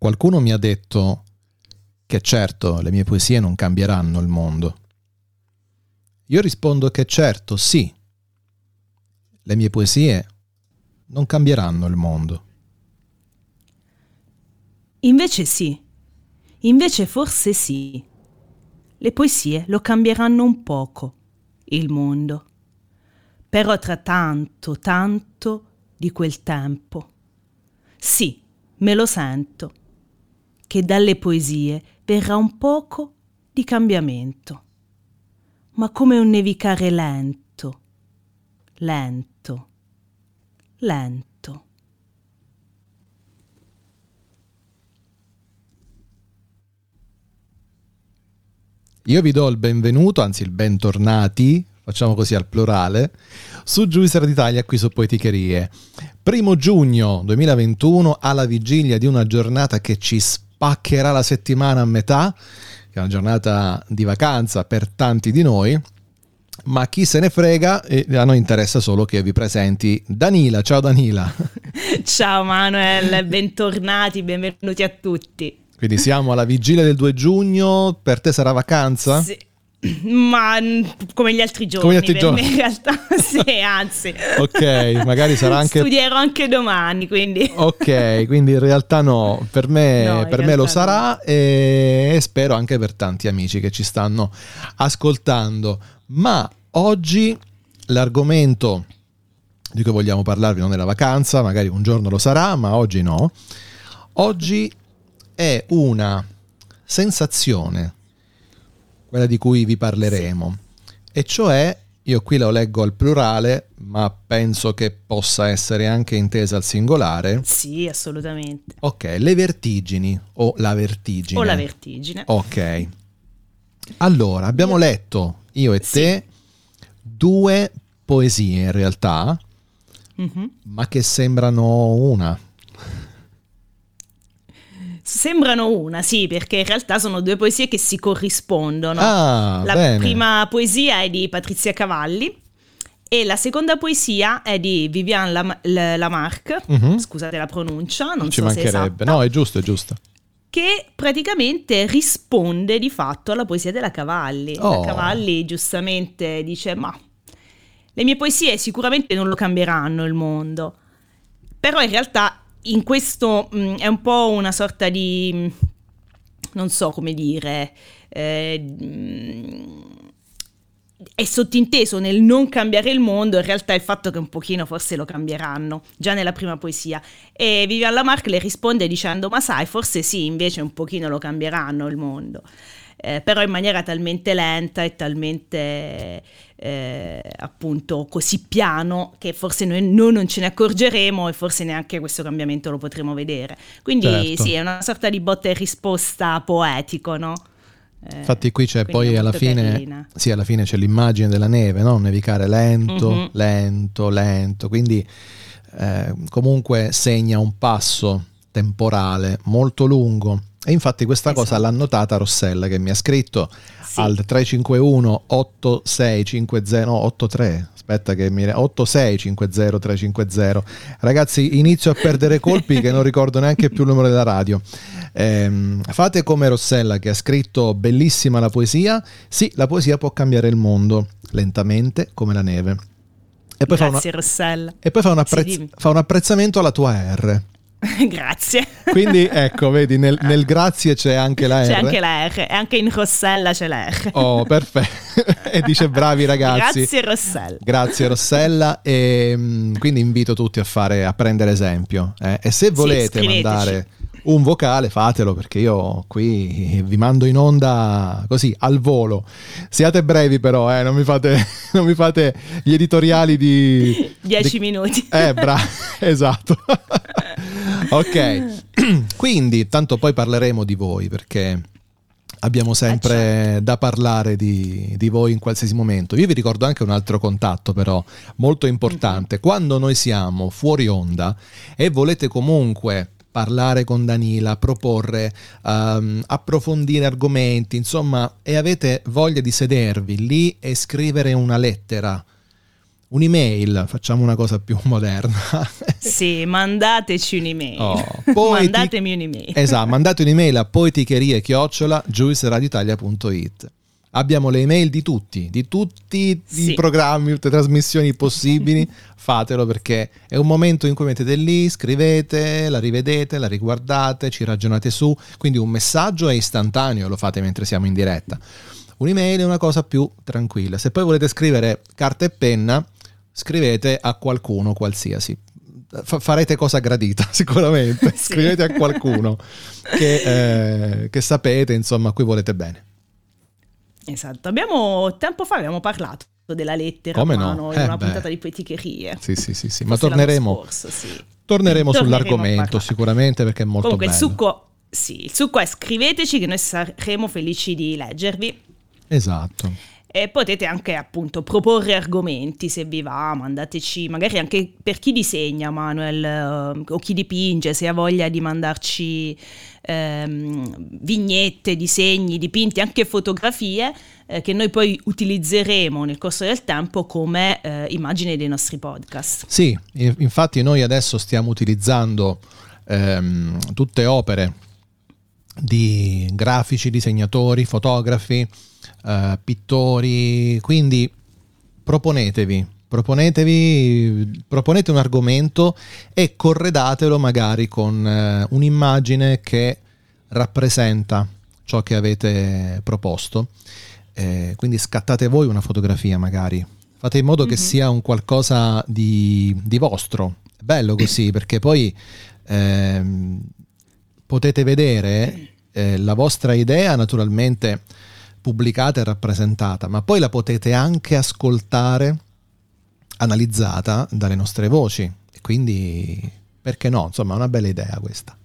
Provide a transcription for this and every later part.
Qualcuno mi ha detto che certo le mie poesie non cambieranno il mondo. Io rispondo che certo sì, le mie poesie non cambieranno il mondo. Invece sì, invece forse sì. Le poesie lo cambieranno un poco, il mondo. Però tra tanto, tanto di quel tempo. Sì, me lo sento che dalle poesie verrà un poco di cambiamento, ma come un nevicare lento, lento, lento. Io vi do il benvenuto, anzi il bentornati, facciamo così al plurale, su Juicer d'Italia qui su Poeticherie. Primo giugno 2021 alla vigilia di una giornata che ci spazia spaccherà la settimana a metà, che è una giornata di vacanza per tanti di noi, ma chi se ne frega, a noi interessa solo che vi presenti Danila. Ciao Danila. Ciao Manuel, bentornati, benvenuti a tutti. Quindi siamo alla vigilia del 2 giugno, per te sarà vacanza? Sì. Ma come gli altri giorni, come gli altri giorni. in realtà, sì, anzi. ok, magari sarà anche. Studierò anche domani, quindi. ok, quindi in realtà no, per me, no, per me lo sarà no. e spero anche per tanti amici che ci stanno ascoltando. Ma oggi l'argomento di cui vogliamo parlarvi non è la vacanza, magari un giorno lo sarà, ma oggi no. Oggi è una sensazione quella di cui vi parleremo. Sì. E cioè, io qui lo leggo al plurale, ma penso che possa essere anche intesa al singolare. Sì, assolutamente. Ok, le vertigini o la vertigine. O la vertigine. Ok. Allora, abbiamo letto, io e sì. te, due poesie in realtà, mm-hmm. ma che sembrano una. Sembrano una, sì, perché in realtà sono due poesie che si corrispondono. Ah, la bene. prima poesia è di Patrizia Cavalli e la seconda poesia è di Viviane Lam- Lamarck, uh-huh. scusate la pronuncia, non Ci so mancherebbe, no, è giusto, è giusto. Che praticamente risponde di fatto alla poesia della Cavalli. Oh. La Cavalli giustamente dice: Ma le mie poesie sicuramente non lo cambieranno il mondo. Però in realtà in questo mh, mm, è un po' una sorta di, mm, non so come dire, eh, mm, è sottinteso nel non cambiare il mondo, in realtà il fatto che un pochino forse lo cambieranno, già nella prima poesia. E Vivian Lamarck le risponde dicendo, ma sai, forse sì, invece un pochino lo cambieranno il mondo eh, però in maniera talmente lenta e talmente eh, appunto così piano che forse noi, noi, non ce ne accorgeremo e forse neanche questo cambiamento lo potremo vedere. Quindi certo. sì, è una sorta di botta e risposta poetico, no? Eh, Infatti qui c'è poi alla fine, sì, alla fine c'è l'immagine della neve, no? nevicare lento, mm-hmm. lento, lento, quindi eh, comunque segna un passo temporale molto lungo e infatti questa esatto. cosa l'ha notata Rossella che mi ha scritto sì. al 351 8650 no 83 aspetta che mi 8650 350 ragazzi inizio a perdere colpi che non ricordo neanche più il numero della radio. Ehm, fate come Rossella che ha scritto bellissima la poesia. Sì la poesia può cambiare il mondo lentamente come la neve. E poi, Grazie, fa, una, Rossella. e poi fa, un apprezz- sì, fa un apprezzamento alla tua R grazie. Quindi ecco, vedi, nel, nel, grazie c'è anche la R. C'è anche la R, e anche in Rossella c'è la R. Oh, perfetto. e dice bravi ragazzi. Grazie Rossella. Grazie Rossella. E mm, quindi invito tutti a, fare, a prendere esempio. Eh? E se volete sì, mandare un vocale fatelo perché io qui vi mando in onda così al volo siate brevi però eh, non, mi fate, non mi fate gli editoriali di 10 minuti eh bravo esatto ok, quindi tanto poi parleremo di voi perché abbiamo sempre eh certo. da parlare di, di, voi in qualsiasi momento. Io vi ricordo anche un altro contatto però molto importante. Mm-hmm. Quando noi siamo fuori onda e volete comunque parlare con Danila, proporre, um, approfondire argomenti, insomma, e avete voglia di sedervi lì e scrivere una lettera un'email, facciamo una cosa più moderna. sì, mandateci un'email. Oh, poeti... Mandatemi un'email. Esatto, mandate un'email a poeticherie chiocciola giuiceradioitalia.it. Abbiamo le email di tutti, di tutti sì. i programmi, tutte le trasmissioni possibili. Fatelo perché è un momento in cui mettete lì, scrivete, la rivedete, la riguardate, ci ragionate su. Quindi un messaggio è istantaneo, lo fate mentre siamo in diretta. Un'email è una cosa più tranquilla. Se poi volete scrivere carta e penna, scrivete a qualcuno qualsiasi. F- farete cosa gradita sicuramente. sì. Scrivete a qualcuno che, eh, che sapete, insomma, a cui volete bene. Esatto, abbiamo tempo fa abbiamo parlato della lettera Come no? in eh, una beh. puntata di poeticherie. Sì, sì, sì, sì. ma torneremo, scorso, sì. torneremo, torneremo sull'argomento sicuramente perché è molto Comunque, bello. il succo, sì, il succo è scriveteci che noi saremo felici di leggervi. Esatto. E potete anche appunto proporre argomenti se vi va, mandateci magari anche per chi disegna Manuel uh, o chi dipinge, se ha voglia di mandarci ehm, vignette, disegni, dipinti, anche fotografie eh, che noi poi utilizzeremo nel corso del tempo come eh, immagine dei nostri podcast. Sì, infatti noi adesso stiamo utilizzando ehm, tutte opere di grafici, disegnatori, fotografi, uh, pittori, quindi proponetevi, proponetevi, proponete un argomento e corredatelo magari con uh, un'immagine che rappresenta ciò che avete proposto. Eh, quindi scattate voi una fotografia magari, fate in modo mm-hmm. che mhm. sia un qualcosa di, di vostro. È bello così perché poi eh, potete vedere eh, la vostra idea naturalmente pubblicata e rappresentata, ma poi la potete anche ascoltare analizzata dalle nostre voci. E quindi, perché no? Insomma, è una bella idea questa.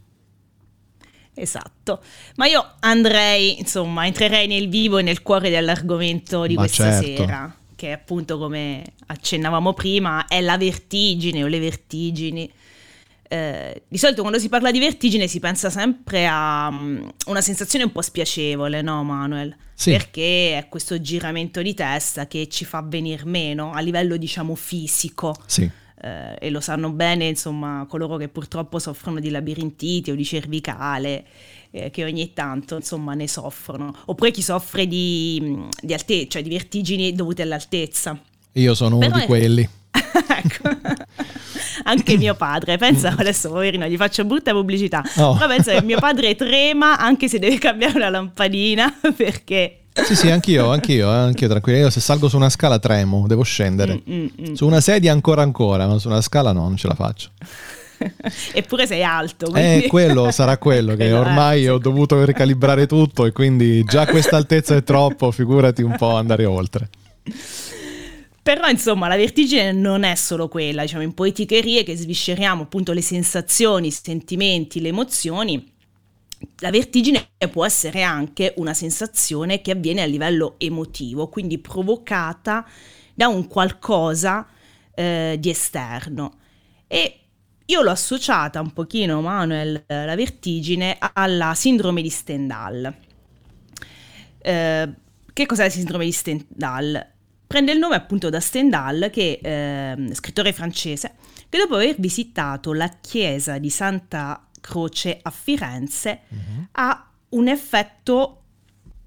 Esatto, ma io andrei, insomma, entrerei nel vivo e nel cuore dell'argomento di ma questa certo. sera, che appunto, come accennavamo prima, è la vertigine o le vertigini eh, di solito quando si parla di vertigine si pensa sempre a um, una sensazione un po' spiacevole, no Manuel? Sì. Perché è questo giramento di testa che ci fa venire meno a livello diciamo fisico. Sì. Eh, e lo sanno bene insomma coloro che purtroppo soffrono di labirintiti o di cervicale eh, che ogni tanto insomma ne soffrono oppure chi soffre di, di, alte- cioè di vertigini dovute all'altezza io sono Però uno di quelli ecco anche mio padre. Pensa, adesso poverino, gli faccio brutta pubblicità. Oh. Però pensa che mio padre trema anche se deve cambiare una lampadina perché... Sì, sì, anch'io, anch'io, eh, anch'io tranquillo. Io se salgo su una scala tremo, devo scendere. Mm, mm, mm. Su una sedia ancora ancora, ma su una scala no, non ce la faccio. Eppure sei alto. Quindi... Eh, quello sarà quello che ormai ho dovuto ricalibrare tutto e quindi già questa altezza è troppo, figurati un po' andare oltre. Però insomma la vertigine non è solo quella, diciamo in poeticherie che svisceriamo appunto le sensazioni, i sentimenti, le emozioni. La vertigine può essere anche una sensazione che avviene a livello emotivo, quindi provocata da un qualcosa eh, di esterno. E io l'ho associata un pochino, Manuel, la vertigine alla sindrome di Stendhal. Eh, che cos'è la sindrome di Stendhal? Prende il nome appunto da Stendhal, che eh, scrittore francese, che dopo aver visitato la chiesa di Santa Croce a Firenze uh-huh. ha un effetto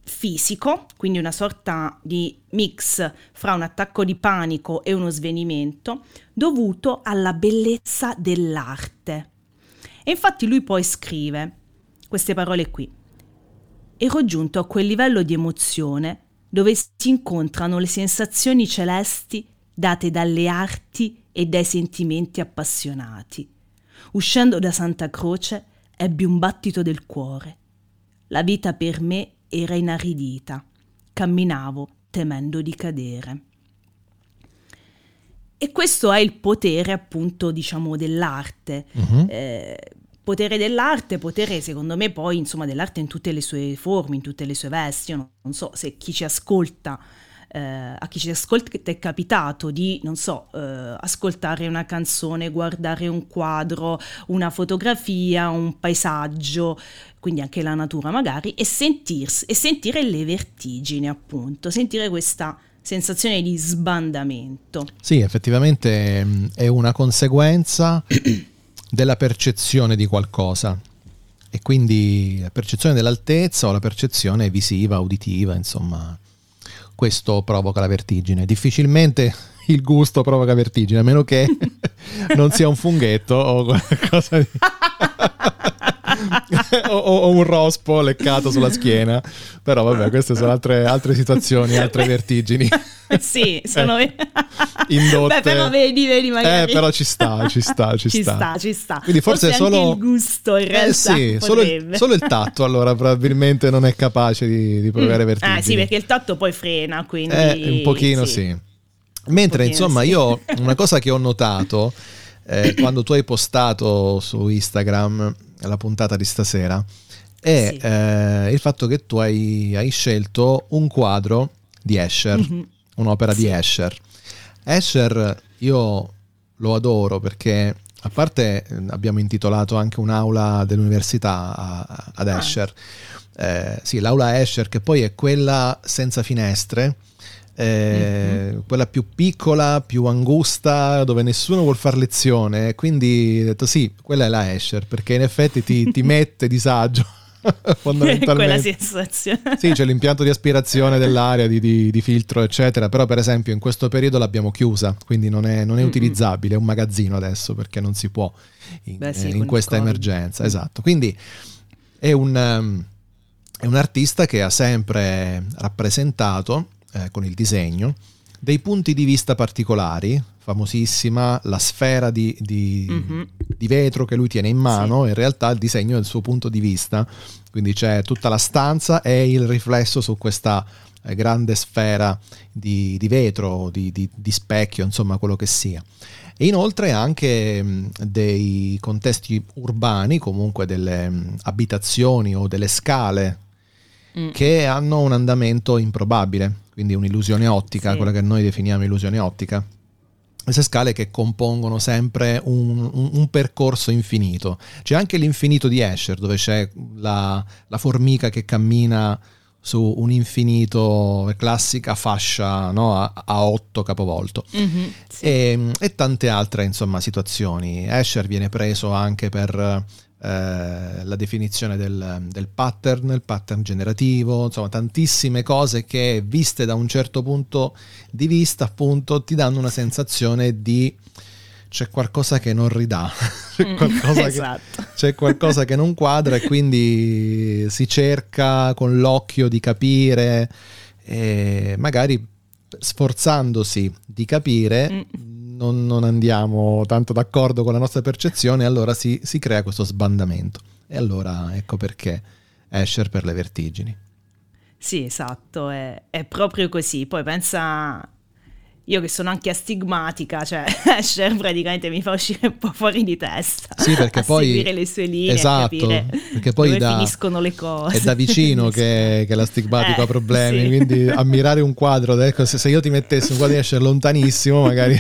fisico, quindi una sorta di mix fra un attacco di panico e uno svenimento, dovuto alla bellezza dell'arte. E infatti lui poi scrive queste parole qui. Ero giunto a quel livello di emozione dove si incontrano le sensazioni celesti date dalle arti e dai sentimenti appassionati. Uscendo da Santa Croce ebbi un battito del cuore. La vita per me era inaridita. Camminavo temendo di cadere. E questo è il potere appunto diciamo dell'arte. Uh-huh. Eh, potere dell'arte, potere secondo me poi insomma dell'arte in tutte le sue forme, in tutte le sue vesti. Io non so se chi ci ascolta eh, a chi ci ascolta è capitato di, non so, eh, ascoltare una canzone, guardare un quadro, una fotografia, un paesaggio, quindi anche la natura magari, e, sentirsi, e sentire le vertigini appunto, sentire questa sensazione di sbandamento. Sì, effettivamente mm, è una conseguenza della percezione di qualcosa e quindi la percezione dell'altezza o la percezione visiva, uditiva, insomma, questo provoca la vertigine. Difficilmente il gusto provoca vertigine, a meno che non sia un funghetto o qualcosa di... o, o, un rospo leccato sulla schiena. Però vabbè, queste sono altre, altre situazioni, altre vertigini. sì, sono eh, indotte. Beh, però vedi, vedi magari. Eh, però ci sta, ci sta, ci, ci sta. sta. Ci sta, Quindi forse, forse solo il gusto in realtà. Eh sì, solo il, solo il, tatto allora probabilmente non è capace di, di provare mm. vertigini. Ah sì, perché il tatto poi frena, quindi... Eh, un pochino sì. sì. Mentre insomma sì. io una cosa che ho notato eh, quando tu hai postato su Instagram la puntata di stasera è sì. eh, il fatto che tu hai, hai, scelto un quadro di Escher, mm-hmm. un'opera sì. di Escher. Escher io lo adoro perché a parte abbiamo intitolato anche un'aula dell'università a, ad ah. Escher. Eh, sì, l'aula Escher che poi è quella senza finestre eh, mm-hmm. quella più piccola, più angusta, dove nessuno vuole fare lezione. Quindi ho detto sì, quella è la Escher, perché in effetti ti, ti mette disagio. fondamentalmente. Quella sensazione. Sì c'è l'impianto di aspirazione dell'aria di, di, di, filtro eccetera. Però per esempio in questo periodo l'abbiamo chiusa quindi non è, non è utilizzabile. È un magazzino adesso perché non si può in, Beh, sì, in questa emergenza. Esatto. Quindi è un, um, è un artista che ha sempre rappresentato eh, con il disegno, dei punti di vista particolari, famosissima la sfera di, di, mm-hmm. di vetro che lui tiene in mano, sì. in realtà il disegno è il suo punto di vista, quindi c'è tutta la stanza e il riflesso su questa eh, grande sfera di, di vetro, di, specchio, insomma quello che sia. E inoltre anche mh, dei contesti urbani, comunque delle mh, abitazioni o delle scale mm. che hanno un andamento improbabile quindi un'illusione ottica, sì. quella che noi definiamo illusione ottica. Queste scale che compongono sempre un, un, un, percorso infinito. C'è anche l'infinito di Escher, dove c'è la, la formica che cammina su un infinito, classica fascia no? a, a, otto capovolto mm-hmm, sì. e, e, tante altre insomma, situazioni. Escher viene preso anche per eh, la definizione del, del, pattern, il pattern generativo, insomma tantissime cose che viste da un certo punto di vista appunto ti danno una sensazione di c'è qualcosa che non ridà, c'è, mm, qualcosa esatto. che, c'è qualcosa che non quadra e quindi si cerca con l'occhio di capire e magari sforzandosi di capire mm non, non, andiamo tanto d'accordo con la nostra percezione, allora si, si crea questo sbandamento. E allora ecco perché Escher per le vertigini. Sì, esatto, è, è proprio così. Poi pensa io che sono anche astigmatica, cioè Escher praticamente mi fa uscire un po' fuori di testa. Sì, perché poi seguire le sue linee, esatto, perché poi da, finiscono le cose. È da vicino che, che l'astigmatico eh, ha problemi, sì. quindi ammirare un quadro, ecco, se, se, io ti mettessi un quadro di Escher lontanissimo, magari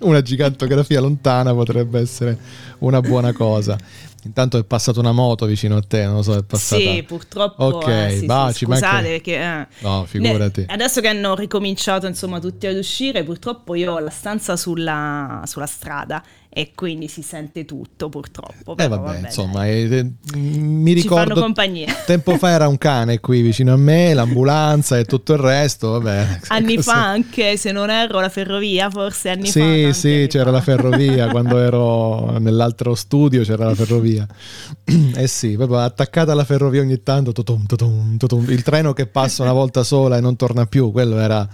una gigantografia lontana potrebbe essere una buona cosa. Intanto è passata una moto vicino a te, non lo so, è passata. Sì, purtroppo. Ok, eh, sì, baci, sì, scusate perché... Eh, no, figurati. Ne, adesso che hanno ricominciato insomma tutti ad uscire, purtroppo io ho la stanza sulla, sulla strada e quindi si sente tutto purtroppo. Eh vabbè, vabbè insomma, eh, mi ricordo... Ci compagnia. Tempo fa era un cane qui vicino a me, l'ambulanza e tutto il resto, vabbè. Anni così. fa anche, se non erro, la ferrovia, forse anni sì, fa. Sì, sì, c'era fa. la ferrovia, quando ero nell'altro studio c'era la ferrovia. eh sì, proprio attaccata alla ferrovia ogni tanto, tutum, tutum, tutum, il treno che passa una volta sola e non torna più, quello era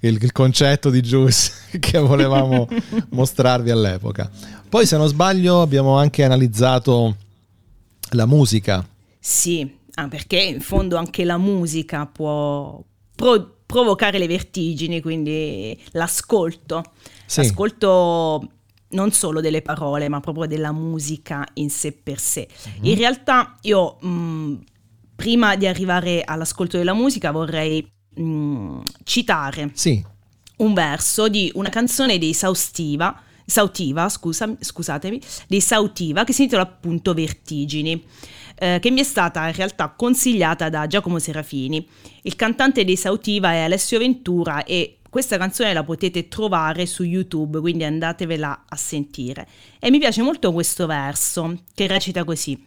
il, il concetto di Juice che volevamo mostrarvi all'epoca. Poi, se non sbaglio, abbiamo anche analizzato la musica. Sì, ah, perché in fondo anche la musica può pro- provocare le vertigini, quindi l'ascolto. Sì. L'ascolto non solo delle parole, ma proprio della musica in sé per sé. Mm-hmm. In realtà io mh, prima di arrivare all'ascolto della musica vorrei mh, citare sì. un verso di una canzone dei Saustiva, Sautiva, scusa, scusatemi, dei Sautiva che si intitola appunto Vertigini. Eh, che mi è stata in realtà consigliata da Giacomo Serafini. Il cantante dei Sautiva è Alessio Ventura e questa canzone la potete trovare su YouTube, quindi andatevela a sentire. E mi piace molto questo verso che recita così: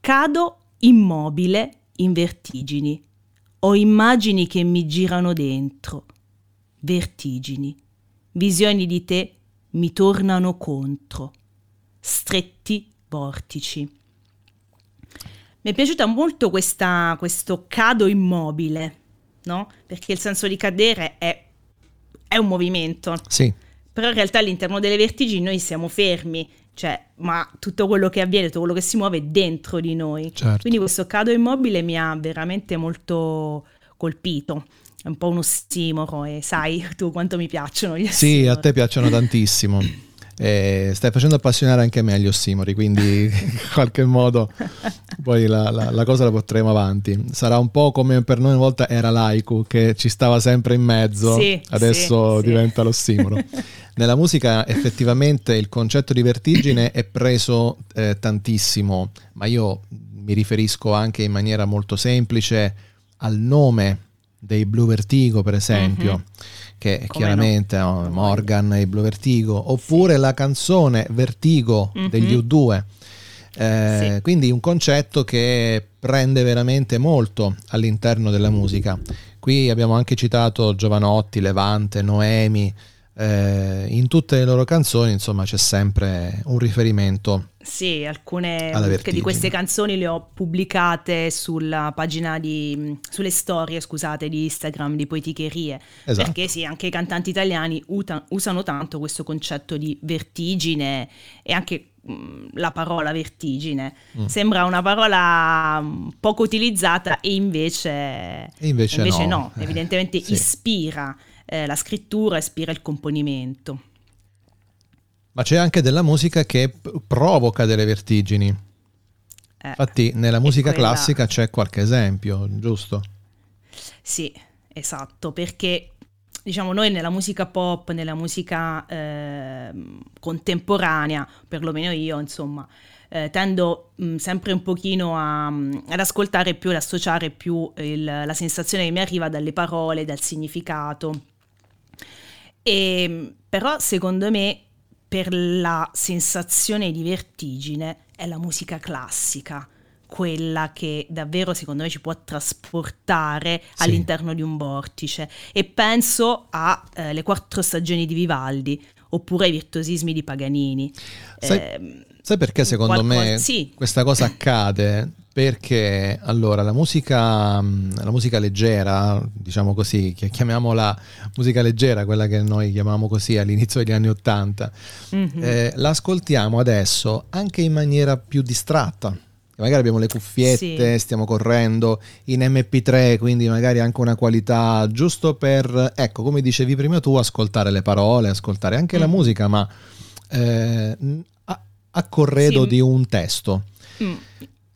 Cado immobile in vertigini. Ho immagini che mi girano dentro. Vertigini. Visioni di te mi tornano contro. Stretti vortici. Mi è piaciuta molto questa, questo cado immobile, no? Perché il senso di cadere è è un movimento. Sì. Però in realtà all'interno delle vertigini noi siamo fermi, cioè, ma tutto quello che avviene, tutto quello che si muove è dentro di noi. Certo. Quindi questo cado immobile mi ha veramente molto colpito. È un po' uno stimolo e sai tu quanto mi piacciono gli Sì, a te piacciono tantissimo. Eh, stai facendo appassionare anche me agli ossimori, quindi in qualche modo poi la, la, la, cosa la porteremo avanti. Sarà un po' come per noi una volta era l'aiku che ci stava sempre in mezzo, sì, adesso sì, diventa sì. l'ossimoro. Nella musica effettivamente il concetto di vertigine è preso eh, tantissimo, ma io mi riferisco anche in maniera molto semplice al nome dei Blue Vertigo, per esempio. Mm-hmm che Come chiaramente no? Morgan e Blue Vertigo, oppure sì. la canzone Vertigo mm-hmm. degli U2. Eh, sì. Quindi un concetto che prende veramente molto all'interno della musica. Qui abbiamo anche citato Giovanotti, Levante, Noemi, eh, in tutte le loro canzoni insomma c'è sempre un riferimento sì, alcune di queste canzoni le ho pubblicate sulla pagina di sulle storie, scusate, di Instagram di Poeticherie, esatto. perché sì, anche i cantanti italiani uta, usano tanto questo concetto di vertigine e anche la parola vertigine. Mm. Sembra una parola poco utilizzata e invece, e invece, invece no. no. evidentemente sì. ispira eh, la scrittura, ispira il componimento. Ma c'è anche della musica che provoca delle vertigini. Eh, Infatti nella musica quella... classica c'è qualche esempio, giusto? Sì, esatto, perché diciamo noi nella musica pop, nella musica eh, contemporanea, perlomeno io, insomma, eh, tendo mh, sempre un pochino a, ad ascoltare più, ad associare più il, la sensazione che mi arriva dalle parole, dal significato. E, però secondo me per la sensazione di vertigine è la musica classica, quella che davvero secondo me ci può trasportare sì. all'interno di un vortice. E penso alle eh, quattro stagioni di Vivaldi oppure ai virtuosismi di Paganini. Sai, eh, sai perché secondo qualcosa, me sì. questa cosa accade? Perché allora la musica, la musica leggera, diciamo così, chiamiamola musica leggera, quella che noi chiamiamo così all'inizio degli anni Ottanta, mm-hmm. eh, l'ascoltiamo adesso anche in maniera più distratta. Magari abbiamo le cuffiette, sì. stiamo correndo in MP3, quindi magari anche una qualità giusto per, ecco, come dicevi prima tu, ascoltare le parole, ascoltare anche mm. la musica, ma eh, a, corredo sì. di un testo. Mm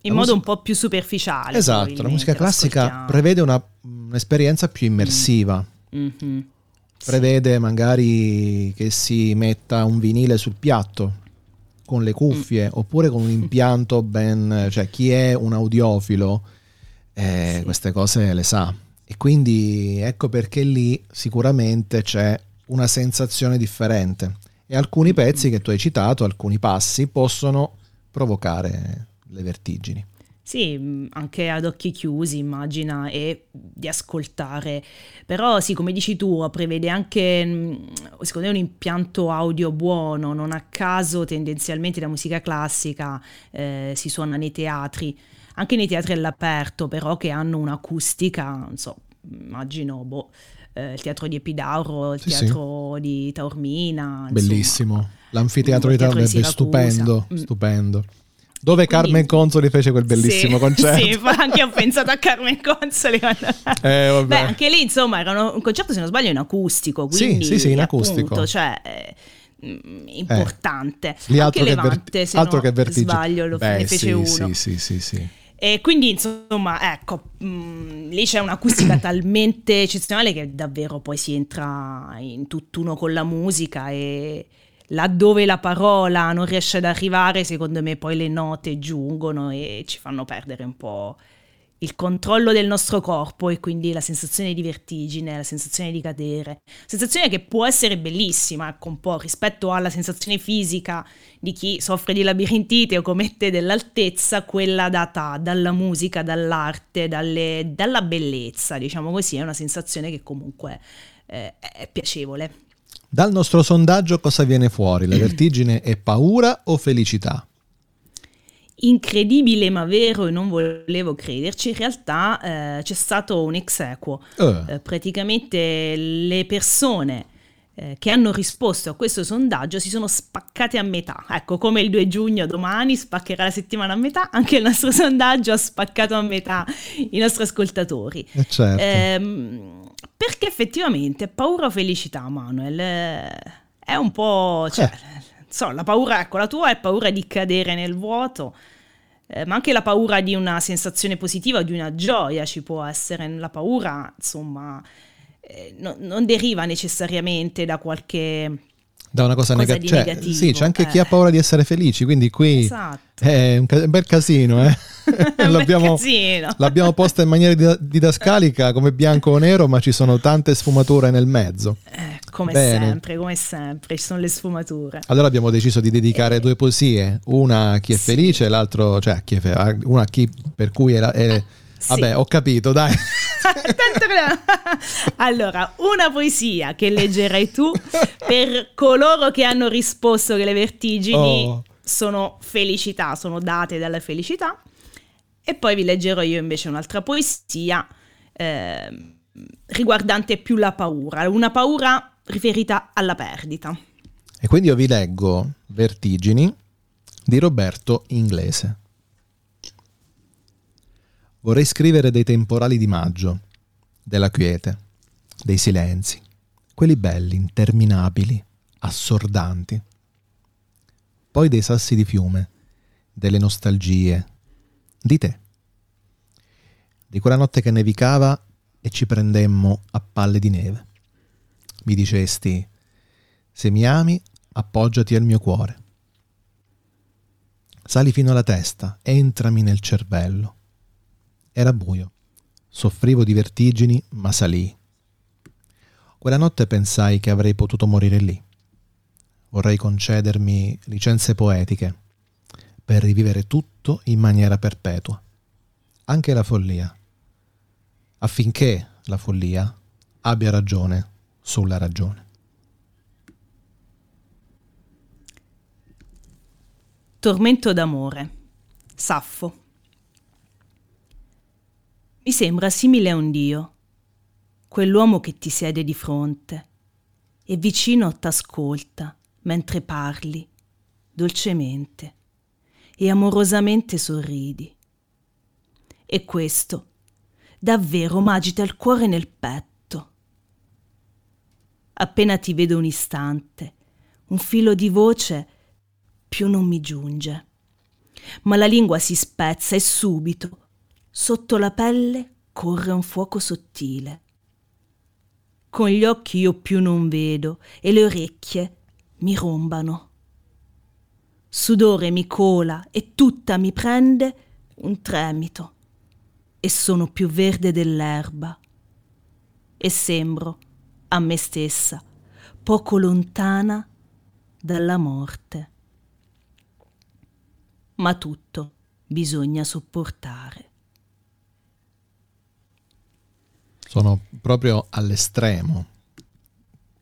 in la modo musica... un po' più superficiale. Esatto, la musica classica prevede una, un'esperienza più immersiva. Mm-hmm. Prevede sì. magari che si metta un vinile sul piatto con le cuffie mm. oppure con un impianto ben... cioè chi è un audiofilo eh, sì. queste cose le sa. E quindi ecco perché lì sicuramente c'è una sensazione differente. E alcuni pezzi che tu hai citato, alcuni passi, possono provocare le vertigini. Sì, mm, anche ad occhi chiusi immagina e di ascoltare, però sì, come dici tu, prevede anche, mm, secondo me, un impianto audio buono, non a caso tendenzialmente la musica classica eh, si suona nei teatri, anche nei teatri all'aperto, però che hanno un'acustica, non so, immagino, boh, eh, il teatro di Epidauro, il sì, teatro sì. di Taormina. Bellissimo, insomma, l'anfiteatro di Taormina è stupendo, mm. stupendo. Dove Quindi, Carmen Consoli fece quel bellissimo sì, concerto. Sì, anche io ho pensato a Carmen Consoli. eh, Beh, anche lì, insomma, era un concerto, se non sbaglio, in acustico. Quindi, sì, sì, sì, in acustico. Appunto, cioè, eh, mm, importante. Eh, Anche Levante, verti- se altro no che vertigine. sbaglio, lo Beh, ne fece sì, uno. Sì, sì, sì, sì. E quindi, insomma, ecco, mh, lì c'è un'acustica talmente eccezionale che davvero poi si entra in tutt'uno con la musica e laddove la parola non riesce ad arrivare, secondo me poi le note giungono e ci fanno perdere un po' il controllo del nostro corpo e quindi la sensazione di vertigine, la sensazione di cadere. Sensazione che può essere bellissima, ecco, un po' rispetto alla sensazione fisica di chi soffre di labirintite o commette dell'altezza, quella data dalla musica, dall'arte, dalle, dalla bellezza, diciamo così, è una sensazione che comunque eh, è piacevole. Dal nostro sondaggio cosa viene fuori? La vertigine è paura o felicità? Incredibile ma vero e non volevo crederci, in realtà eh, c'è stato un ex equo. Uh. Eh, praticamente le persone eh, che hanno risposto a questo sondaggio si sono spaccate a metà. Ecco, come il 2 giugno domani spaccherà la settimana a metà, anche il nostro sondaggio ha spaccato a metà i nostri ascoltatori. Eh certo. Ehm, perché effettivamente paura o felicità, Manuel? È un po'... Cioè. So, la paura, ecco, la tua è paura di cadere nel vuoto, eh, ma anche la paura di una sensazione positiva, di una gioia ci può essere. La paura, insomma, eh, no, non deriva necessariamente da qualche... Da una cosa, cosa nega- di cioè, negativo, Sì, c'è anche chi eh. ha paura di essere felici, quindi qui Esatto. è un, ca- un bel casino, eh? L'abbiamo, l'abbiamo posta in maniera dida- didascalica come bianco o nero, ma ci sono tante sfumature nel mezzo. Eh, come Bene. sempre, come sempre, ci sono le sfumature. Allora abbiamo deciso di dedicare due poesie, una a chi è felice e l'altro, cioè a chi è fe- una a chi per cui era... è- Sì. Vabbè, ho capito, dai. Allora, una poesia che leggerai tu per coloro che hanno risposto che le vertigini Oh. sono felicità, sono date dalla felicità. E poi vi leggerò io invece un'altra poesia ehm, riguardante più la paura, una paura riferita alla perdita. E quindi io vi leggo Vertigini di Roberto Inglese. Vorrei scrivere dei temporali di maggio, della quiete, dei silenzi, quelli belli, interminabili, assordanti. Poi dei sassi di fiume, delle nostalgie, di te. Di quella notte che nevicava e ci prendemmo a palle di neve. Mi dicesti, se mi ami, appoggiati al mio cuore. Sali fino alla testa, entrami nel cervello. Era buio. Soffrivo di vertigini, ma salii. Quella notte pensai che avrei potuto morire lì. Vorrei concedermi licenze poetiche per rivivere tutto in maniera perpetua, anche la follia, affinché la follia abbia ragione sulla ragione. Tormento d'amore. Saffo. Mi sembra simile a un dio, quell'uomo che ti siede di fronte e vicino t'ascolta mentre parli, dolcemente e amorosamente sorridi. E questo davvero m'agita il cuore nel petto. Appena ti vedo un istante, un filo di voce più non mi giunge. Ma la lingua si spezza e subito, sotto la pelle, corre un fuoco sottile. Con gli occhi io più non vedo e le orecchie mi rombano. Sudore mi cola e tutta mi prende un tremito e sono più verde dell'erba e sembro a me stessa poco lontana dalla morte ma tutto bisogna sopportare. Sono proprio all'estremo,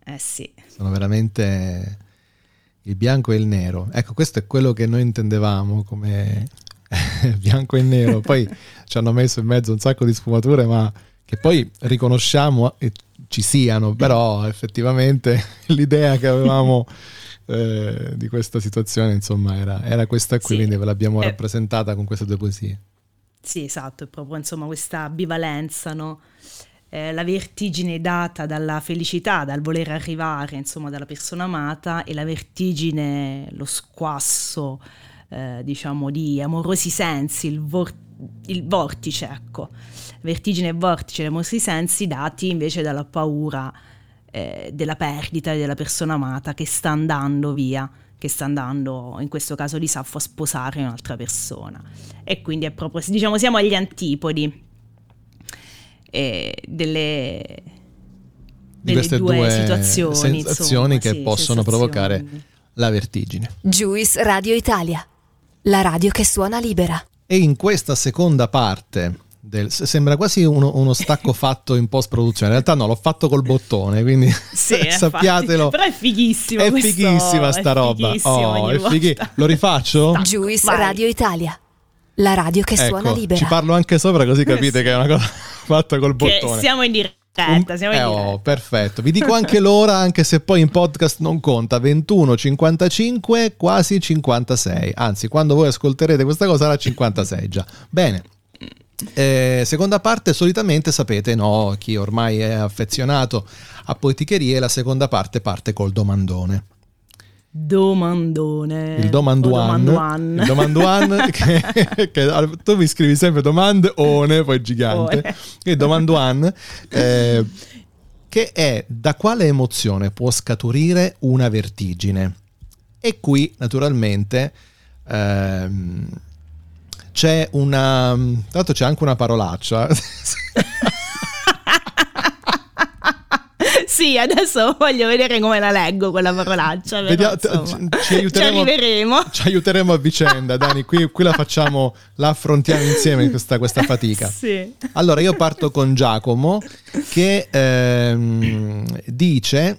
Eh sì. sono veramente il bianco e il nero. Ecco, questo è quello che noi intendevamo come bianco e nero. Poi ci hanno messo in mezzo un sacco di sfumature, ma che poi riconosciamo e ci siano, però effettivamente l'idea che avevamo eh, di questa situazione, insomma, era, era questa qui, Sì. quindi ve l'abbiamo Eh. rappresentata con queste due poesie. Sì, esatto, è proprio insomma questa ambivalenza, no? Eh, la vertigine data dalla felicità, dal voler arrivare, insomma, dalla persona amata e la vertigine, lo squasso, eh, diciamo, di amorosi sensi, il, vor- il vortice, ecco. Vertigine e vortice, amorosi sensi dati invece dalla paura eh, della perdita della persona amata che sta andando via che sta andando, in questo caso di Saffo, a sposare un'altra persona. E quindi è proprio, diciamo, siamo agli antipodi eh, delle, di queste due, due situazioni, sensazioni insomma, che sì, possono sensazioni. provocare la vertigine. Juice Radio Italia, la radio che suona libera. E in questa seconda parte del, sembra quasi uno, uno, stacco fatto in post produzione. In realtà no, l'ho fatto col bottone, quindi sì, sappiatelo. Però è fighissimo. È questo, fighissima sta roba. Oh, è fighi- Lo rifaccio? Juice Radio Italia. La radio che ecco, suona libera. Ci parlo anche sopra così capite sì. che è una cosa fatta col bottone. Che siamo in diretta. Siamo in eh, oh, perfetto. Vi dico anche l'ora, anche se poi in podcast non conta: 21.55, quasi 56. Anzi, quando voi ascolterete questa cosa sarà 56 già. Bene. Eh, seconda parte, solitamente sapete, no, chi ormai è affezionato a poeticherie, la seconda parte parte col domandone. Domandone. Il domanduan. domanduan. Il domanduan che, che, tu mi scrivi sempre domandone, poi gigante. Oh, Il domanduan eh, che è da quale emozione può scaturire una vertigine. E qui naturalmente ehm, c'è una... Tra l'altro c'è anche una parolaccia. sì, adesso voglio vedere come la leggo quella parolaccia. Vediamo, ci, aiuteremo, ci, ci, aiuteremo, a vicenda, Dani. Qui, qui, la facciamo, la affrontiamo insieme questa, questa fatica. Sì. Allora, io parto con Giacomo che ehm, dice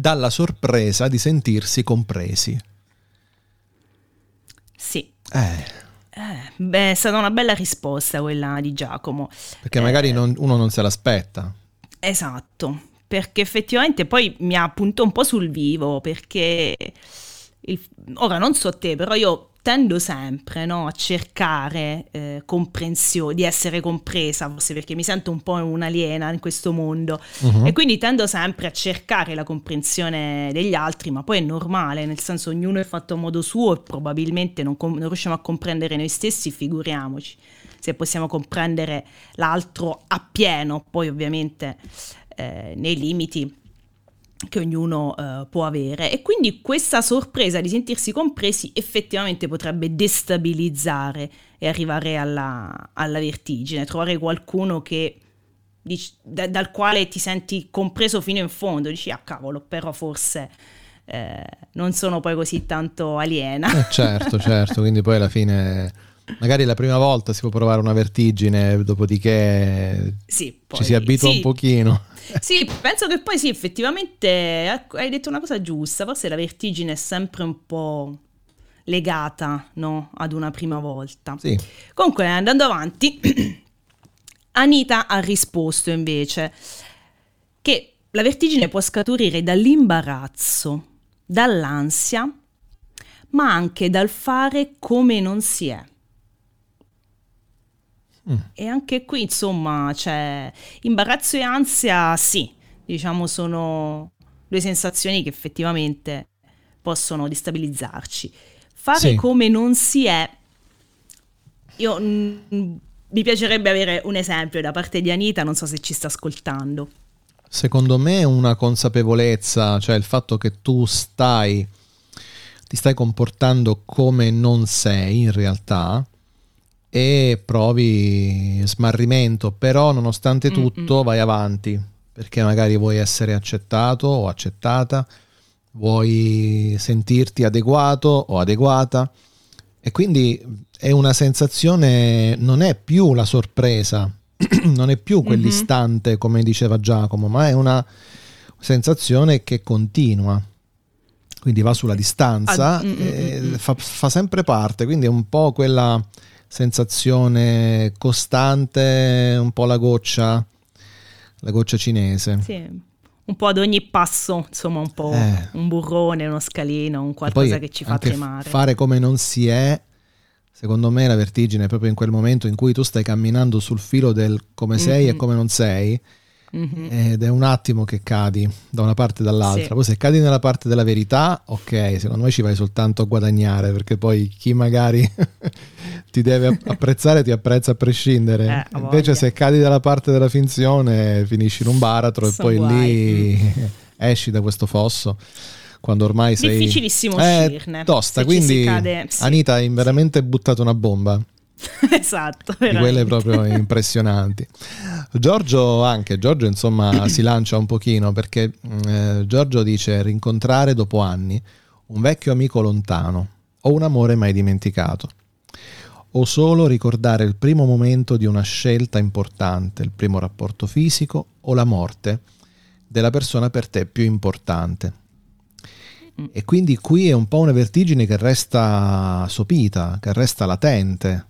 Dalla sorpresa di sentirsi compresi. Sì. Eh. Eh, beh, è stata una bella risposta quella di Giacomo. Perché eh, magari non, uno non se l'aspetta. Esatto, perché effettivamente poi mi ha appunto un po' sul vivo, perché il, ora non so te, però io tendo sempre no, a cercare eh, comprensione, di essere compresa, forse perché mi sento un po' un'aliena in questo mondo uh-huh. e quindi tendo sempre a cercare la comprensione degli altri, ma poi è normale, nel senso ognuno è fatto a modo suo e probabilmente non, com- non riusciamo a comprendere noi stessi, figuriamoci se possiamo comprendere l'altro appieno, poi ovviamente eh, nei limiti che ognuno uh, può avere e quindi questa sorpresa di sentirsi compresi effettivamente potrebbe destabilizzare e arrivare alla, alla vertigine, trovare qualcuno che, dici, da, dal quale ti senti compreso fino in fondo, dici ah cavolo però forse eh, non sono poi così tanto aliena. Eh, certo, certo, quindi poi alla fine magari la prima volta si può provare una vertigine, dopodiché sì, poi, ci si abitua sì. un pochino. Sì, penso che poi sì, effettivamente ecco, hai detto una cosa giusta, forse la vertigine è sempre un po' legata no, ad una prima volta. Sì. Comunque, andando avanti, Anita ha risposto invece che la vertigine può scaturire dall'imbarazzo, dall'ansia, ma anche dal fare come non si è. Mm. E anche qui, insomma, c'è imbarazzo e ansia, sì, diciamo sono due sensazioni che effettivamente possono destabilizzarci. Fare sì. come non si è, io mh, mm, mi piacerebbe avere un esempio da parte di Anita, non so se ci sta ascoltando. Secondo me una consapevolezza, cioè il fatto che tu stai, ti stai comportando come non sei in realtà e provi smarrimento, però nonostante tutto Mm-mm. vai avanti perché magari vuoi essere accettato o accettata, vuoi sentirti adeguato o adeguata e quindi è una sensazione, non è più la sorpresa, non è più quell'istante mm-hmm. come diceva Giacomo, ma è una sensazione che continua. Quindi va sulla distanza, e fa, fa sempre parte, quindi è un po' quella sensazione costante, un po' la goccia, la goccia cinese. Sì un po' ad ogni passo, insomma, un po' eh. un burrone, uno scalino, un qualcosa che ci fa tremare. Fare come non si è, secondo me la vertigine è proprio in quel momento in cui tu stai camminando sul filo del come sei mm-hmm. e come non sei. Mm-hmm. Ed è un attimo che cadi da una parte e dall'altra. Sì. Poi se cadi nella parte della verità, ok, secondo me ci vai soltanto a guadagnare, perché poi chi magari ti deve apprezzare ti apprezza a prescindere. Eh, Invece se cadi dalla parte della finzione finisci in un baratro e poi guai. lì esci da questo fosso quando ormai sei difficilissimo eh, uscirne. Tosta, quindi cade, sì, Anita hai veramente sì. buttato una bomba. esatto, di quelle proprio impressionanti. Giorgio anche, Giorgio insomma si lancia un pochino perché eh, Giorgio dice rincontrare dopo anni un vecchio amico lontano o un amore mai dimenticato o solo ricordare il primo momento di una scelta importante, il primo rapporto fisico o la morte della persona per te più importante. Mm. E quindi qui è un po' una vertigine che resta sopita, che resta latente,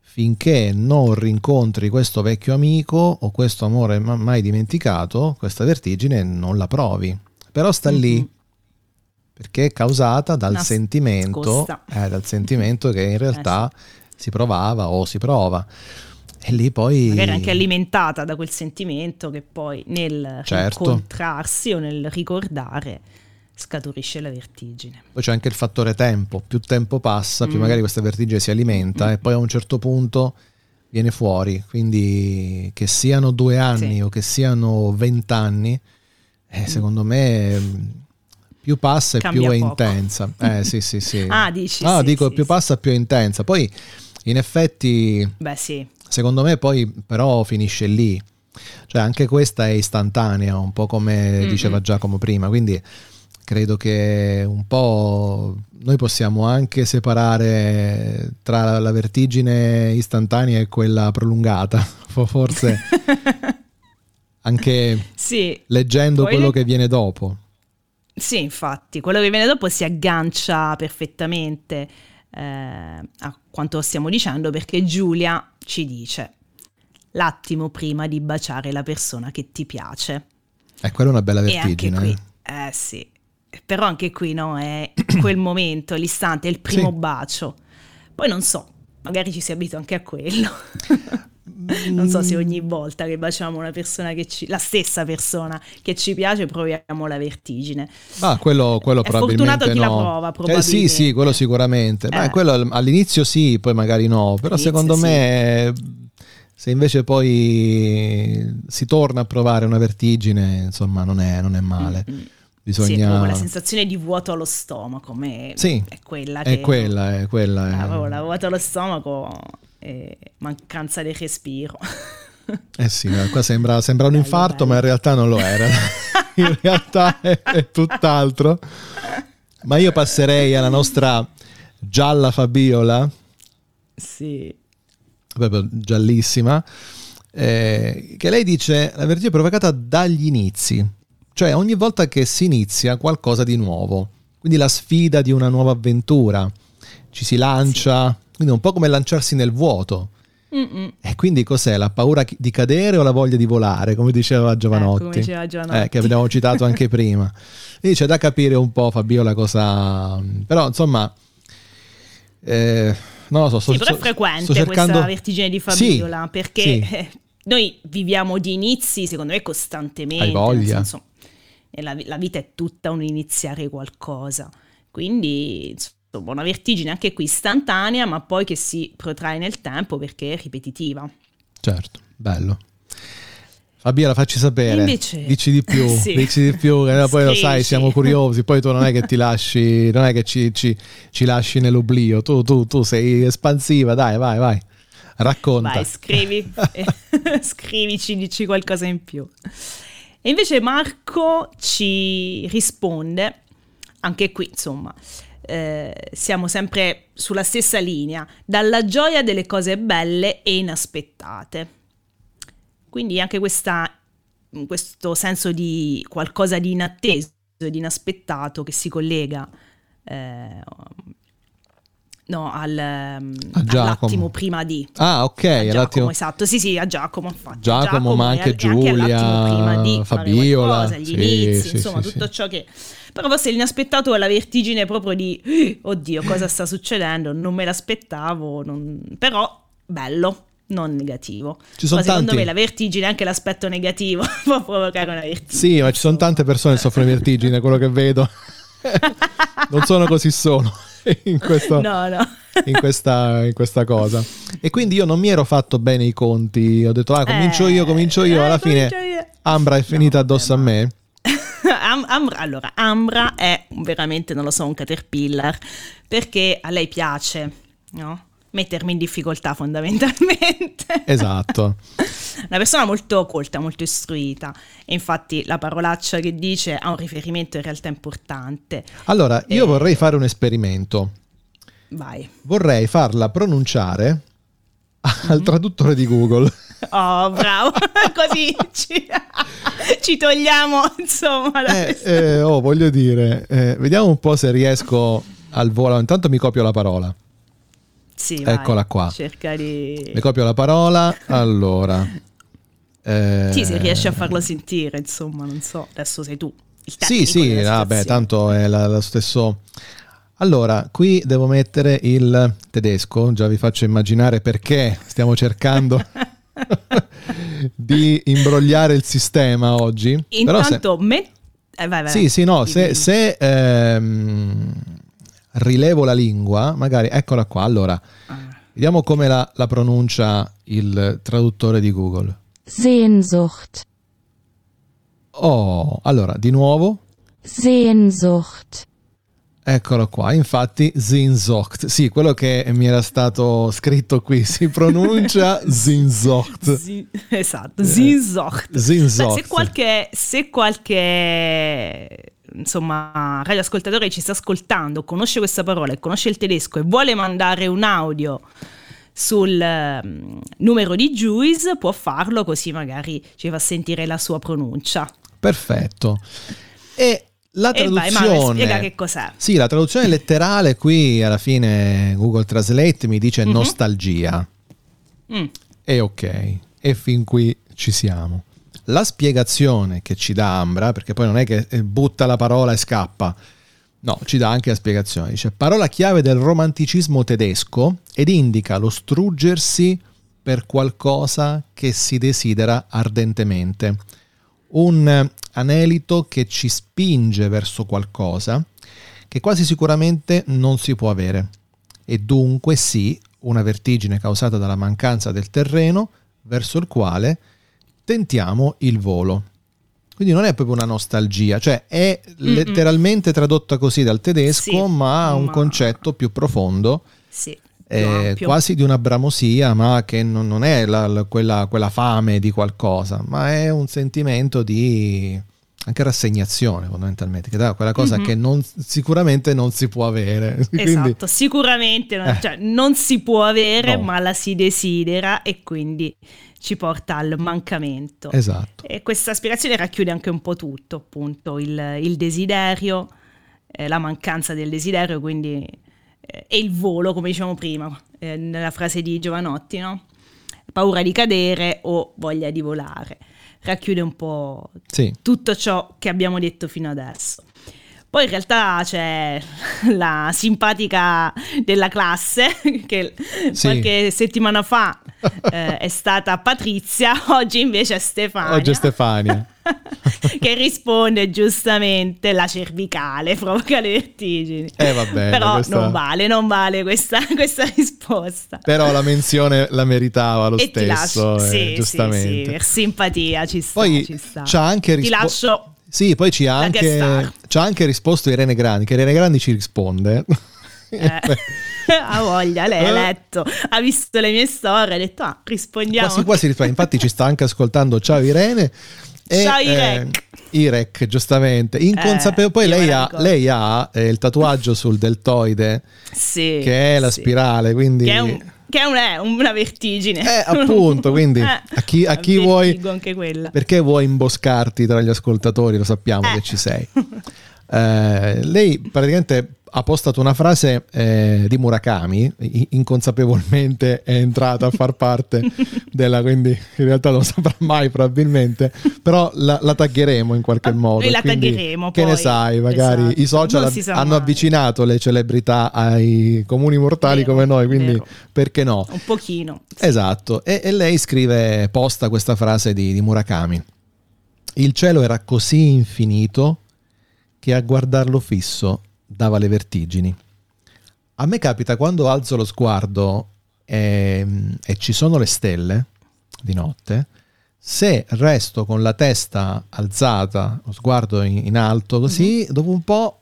finché non rincontri questo vecchio amico o questo amore mai dimenticato, questa vertigine non la provi. Però sta mm-hmm. lì perché è causata dal Una sentimento, eh, dal sentimento che in realtà eh sì. si provava o si prova. E lì poi... Magari anche alimentata da quel sentimento che poi nel certo. incontrarsi o nel ricordare scaturisce la vertigine. Poi c'è anche il fattore tempo, più tempo passa, mm. più magari questa vertigine si alimenta mm. e poi a un certo punto viene fuori, quindi che siano due anni sì. o che siano vent'anni, eh, secondo me più passa e Cambia più poco. è intensa. Eh sì, sì, sì. ah, dici. Ah, sì, dico sì, più sì. passa più è intensa. Poi in effetti Beh, sì. Secondo me poi però finisce lì. Cioè anche questa è istantanea, un po' come mm-hmm. diceva Giacomo prima, quindi credo che un po' noi possiamo anche separare tra la vertigine istantanea e quella prolungata, forse anche sì, leggendo quello che viene dopo. Sì, infatti, quello che viene dopo si aggancia perfettamente eh, a quanto stiamo dicendo perché Giulia ci dice l'attimo prima di baciare la persona che ti piace. E quella è una bella vertigine. Qui, eh. eh sì, però anche qui no, è quel momento, l'istante, il primo sì. bacio. Poi non so, magari ci si abitua anche a quello. non so se ogni volta che baciamo una persona che ci, la stessa persona che ci piace proviamo la vertigine. Ah, quello, quello è probabilmente fortunato chi no. la prova, probabilmente. Eh, sì, sì, quello sicuramente. Eh. quello all'inizio sì, poi magari no, però all'inizio secondo sì. me se invece poi si torna a provare una vertigine, insomma, non è, non è male. Mm-hmm. Bisogna... Sì, la sensazione di vuoto allo stomaco, me... sì, è quella che... È quella, è quella. È... Ah, la vuoto allo stomaco e mancanza di respiro. Eh sì, qua sembra, sembra un bello, infarto, bello. ma in realtà non lo era. in realtà è, è tutt'altro. Ma io passerei alla nostra gialla Fabiola. Sì. Proprio giallissima. Eh, che lei dice la vertigine è provocata dagli inizi, cioè ogni volta che si inizia qualcosa di nuovo, quindi la sfida di una nuova avventura, ci si lancia, sì. quindi è un po' come lanciarsi nel vuoto. Mm-mm. E quindi cos'è? La paura di cadere o la voglia di volare, come diceva Giovanotti? Eh, come diceva Giovanotti. Eh, che abbiamo citato anche prima. Quindi c'è da capire un po', Fabiola, cosa... Però, insomma... Eh, non lo so, sto, sì, però è frequente cercando... questa vertigine di Fabiola, sì, perché sì. noi viviamo di inizi, secondo me, costantemente. Hai voglia. Nel senso, la, la vita è tutta un iniziare qualcosa. Quindi, insomma, insomma, una vertigine anche qui istantanea, ma poi che si protrae nel tempo perché è ripetitiva. Certo, bello. Fabiola, facci sapere. Invece, dici di più, sì. dici di più, poi Scrici. lo sai, siamo curiosi. Poi tu non è che ti lasci, non è che ci, ci, ci lasci nell'oblio. Tu, tu, tu sei espansiva, dai, vai, vai. Racconta. Vai, scrivi, scrivici, dici qualcosa in più. E invece Marco ci risponde, anche qui insomma, eh, siamo sempre sulla stessa linea, dalla gioia delle cose belle e inaspettate. Quindi anche questa, questo senso di qualcosa di inatteso, di inaspettato che si collega eh, No, al, all'attimo prima di. Ah, ok. Giacomo, esatto. Sì, sì, a Giacomo. Infatti. Giacomo, Giacomo ma anche Giulia, anche di, Fabiola, qualcosa, gli sì, inizi, sì, insomma, sì, tutto ciò che... Però forse l'inaspettato è la vertigine proprio di, oddio, cosa sta succedendo? Non me l'aspettavo, non... però bello, non negativo. Ci sono ma secondo tanti... me la vertigine, anche l'aspetto negativo, può provocare una vertigine. Sì, ma ci sono tante persone che soffrono di vertigine, quello che vedo. non sono così solo. in, questo, no, no. in, questa, in, questa, cosa. E quindi io non mi ero fatto bene i conti. Ho detto, ah, comincio eh, io, comincio io. Alla fine, io. Ambra è finita no, addosso a me. Ambra, allora, Ambra è veramente, non lo so, un caterpillar perché a lei piace, no? mettermi in difficoltà fondamentalmente. Esatto. Una persona molto colta, molto istruita e infatti la parolaccia che dice ha un riferimento in realtà importante. Allora, io e... vorrei fare un esperimento. Vai. Vorrei farla pronunciare al mm-hmm. traduttore di Google. Oh, bravo, così ci, ci, togliamo, insomma. Eh, eh, oh, voglio dire, eh, vediamo un po' se riesco al volo. Intanto mi copio la parola. Sì, Eccola vai, qua. Cerca di... Mi copio la parola. Allora. Eh... Sì, se riesci a farlo sentire, insomma, non so. Adesso sei tu. Sì, sì, vabbè, tanto è lo stesso... Allora, qui devo mettere il tedesco, già vi faccio immaginare perché stiamo cercando di imbrogliare il sistema oggi. Intanto, se... me... eh, vai, vai, sì, sì, no, se, se ehm, rilevo la lingua, magari eccola qua. Allora, ah. vediamo come la, la pronuncia il traduttore di Google. Sehnsucht. Oh, allora, di nuovo. Sehnsucht. Eccolo qua, infatti Zinzocht, sì, quello che mi era stato scritto qui si pronuncia Zinzocht. Z- esatto, Zinzocht. Zinzocht. Beh, se qualche, se qualche insomma, radioascoltatore ci sta ascoltando, conosce questa parola e conosce il tedesco e vuole mandare un audio sul um, numero di Juice, può farlo così magari ci fa sentire la sua pronuncia. Perfetto. E la traduzione... Vai, Manuel, spiega che cos'è. Sì, la traduzione letterale qui alla fine Google Translate mi dice mm-hmm. nostalgia. Mm. E ok, e fin qui ci siamo la spiegazione che ci dà Ambra, perché poi non è che eh, butta la parola e scappa, no, ci dà anche la spiegazione. Dice parola chiave del romanticismo tedesco ed indica lo struggersi per qualcosa che si desidera ardentemente. Un anelito che ci spinge verso qualcosa che quasi sicuramente non si può avere. E dunque sì, una vertigine causata dalla mancanza del terreno verso il quale tentiamo il volo. Quindi non è proprio una nostalgia, cioè è Mm-mm. letteralmente tradotta così dal tedesco, sì, ma ha un ma... concetto più profondo. Sì. Eh, quasi di una bramosia, ma che non, non è la, la, quella, quella, fame di qualcosa, ma è un sentimento di anche rassegnazione fondamentalmente, che dà quella cosa mm-hmm. che non, sicuramente non si può avere. Esatto, quindi, sicuramente non, eh, cioè, non si può avere, no. ma la si desidera e quindi ci porta al mancamento. Esatto. E questa spiegazione racchiude anche un po' tutto, appunto, il, il desiderio, eh, la mancanza del desiderio, quindi, e il volo, come dicevamo prima, eh, nella frase di Giovanotti, no? Paura di cadere o voglia di volare. Racchiude un po' sì. tutto ciò che abbiamo detto fino adesso. Poi in realtà c'è la simpatica della classe che sì. qualche settimana fa eh, è stata Patrizia, oggi invece è Stefania. Oggi è Stefania. che risponde giustamente la cervicale provoca le vertigini. Eh, va bene, Però questa... non vale, non vale questa, questa, risposta. Però la menzione la meritava lo e stesso, lascio... eh, sì, giustamente. Sì, sì, per simpatia ci sta. Poi ci sta. c'ha anche risposto. Ti lascio. Sì, poi ci ha anche, anche risposto Irene Grandi, che Irene Grandi ci risponde. Eh, ha voglia, lei ha letto, ha visto le mie storie, ha detto ah, rispondiamo. Quasi quasi risponde, infatti ci sta anche ascoltando, ciao Irene. E, ciao. Eh, Irek, giustamente. Inconsapevo- Eh, poi lei ha, lei ha eh, il tatuaggio sul deltoide, Sì, che è la sì. spirale, quindi... Che è, un- che è un- una vertigine. Eh, appunto, quindi Eh, a chi, a chi vuoi... Perché vuoi imboscarti tra gli ascoltatori? Lo sappiamo Eh. che ci sei. Eh, lei praticamente ha postato una frase eh, di Murakami, inconsapevolmente è entrata a far parte della, quindi in realtà non lo saprà mai probabilmente, però la, la taggheremo in qualche modo. noi la quindi taggheremo Che ne poi. sai, magari Esatto. i social sa hanno mai. avvicinato le celebrità ai comuni mortali Vero, come noi, quindi vero. perché no? Un pochino. Esatto, e, e lei scrive, posta questa frase di, di Murakami. Il cielo era così infinito che a guardarlo fisso dava le vertigini. A me capita quando alzo lo sguardo e, e ci sono le stelle di notte, se resto con la testa alzata, lo sguardo in, in alto, così dopo un po'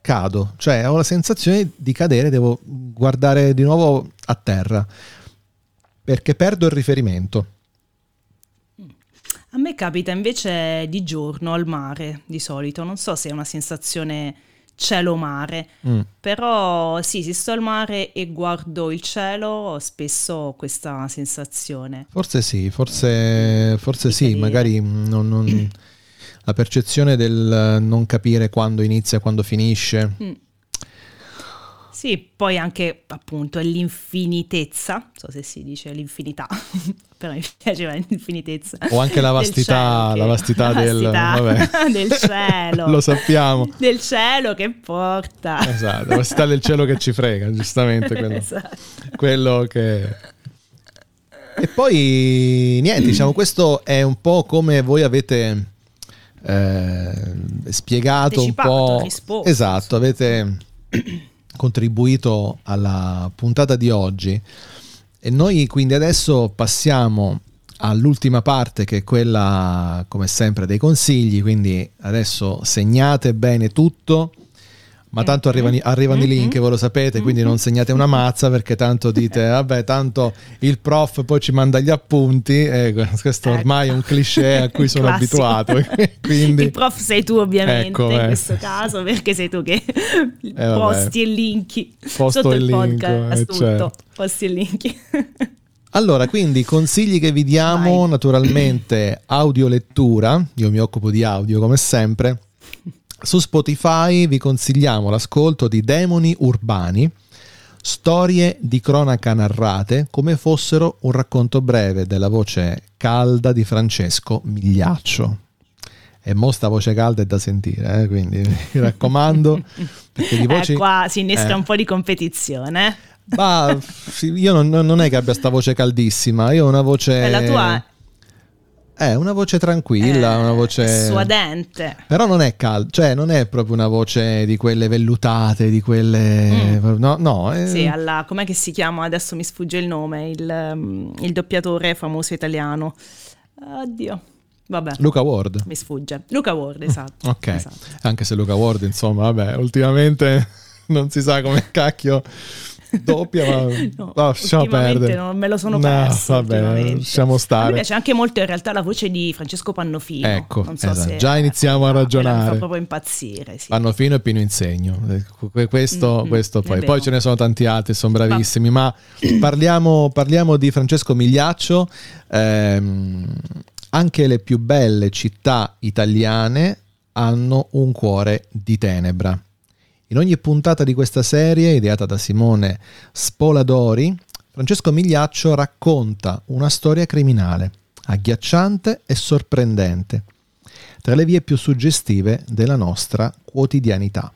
cado, cioè ho la sensazione di cadere, devo guardare di nuovo a terra perché perdo il riferimento. A me capita invece di giorno al mare, di solito. Non so se è una sensazione cielo-mare, Mm. però sì, se sto al mare e guardo il cielo, spesso ho questa sensazione. Forse sì, forse, forse sì, cadere. magari mm, non- non- la percezione del non capire quando inizia quando finisce. Mm. Sì, poi anche appunto l'infinitezza, non so se si dice l'infinità, però mi piaceva l'infinitezza. O anche la del vastità, la che- vastità la del- vastità vabbè. del cielo. Lo sappiamo. Del cielo che porta. Esatto, la vastità del cielo che ci frega, giustamente quello, Esatto. quello che... E poi niente, diciamo, questo è un po' come voi avete eh, spiegato un po'... risposto. Esatto, avete contribuito alla puntata di oggi e noi quindi adesso passiamo all'ultima parte che è quella come sempre dei consigli, quindi adesso segnate bene tutto. Ma tanto arrivano, i- arrivano i link, voi lo sapete, quindi non segnate una mazza perché tanto dite, vabbè, tanto il prof poi ci manda gli appunti, e questo ormai è un cliché a cui sono Classico. abituato. quindi Il prof sei tu ovviamente Ecco, in eh. questo caso perché sei tu che vabbè. posti e linki Posto sotto il il, link, podcast eh, tutto, certo. posti e linki. Allora, quindi consigli che vi diamo, Vai. naturalmente audiolettura, io mi occupo di audio come sempre. Su Spotify vi consigliamo l'ascolto di Demoni Urbani, storie di cronaca narrate come fossero un racconto breve della voce calda di Francesco Migliaccio. E mo sta voce calda è da sentire, eh, quindi mi raccomando. Perché di voci... Eh, qua si innesca eh. un po' di competizione. eh. Ma io non, non è che abbia sta voce caldissima, io ho una voce... E la tua È una voce tranquilla, è una voce... suadente. Però non è calda, cioè non è proprio una voce di quelle vellutate, di quelle... No, no, è... Mm. Sì, alla, com'è che si chiama? Adesso mi sfugge il nome, il, um, il doppiatore famoso italiano. Oddio, vabbè, Luca Ward. mi sfugge. Luca Ward, esatto. Ok, esatto. anche se Luca Ward, insomma, vabbè, ultimamente non si sa come cacchio doppia, ma No, lasciamo perdere. non me lo sono No, perso. vabbè, lasciamo stare. piace anche molto in realtà la voce di Francesco Pannofino. Ecco, so esatto. Già iniziamo a ragionare. Mi fa proprio impazzire. Sì. Fanno fino e Pino Insegno. Que- Questo, Mm, questo poi. Poi ce ne sono tanti altri, sono bravissimi. Ma parliamo, parliamo di Francesco Migliaccio. Ehm, anche le più belle città italiane hanno un cuore di tenebra. In ogni puntata di questa serie, ideata da Simone Spoladori, Francesco Migliaccio racconta una storia criminale, agghiacciante e sorprendente, tra le vie più suggestive della nostra quotidianità.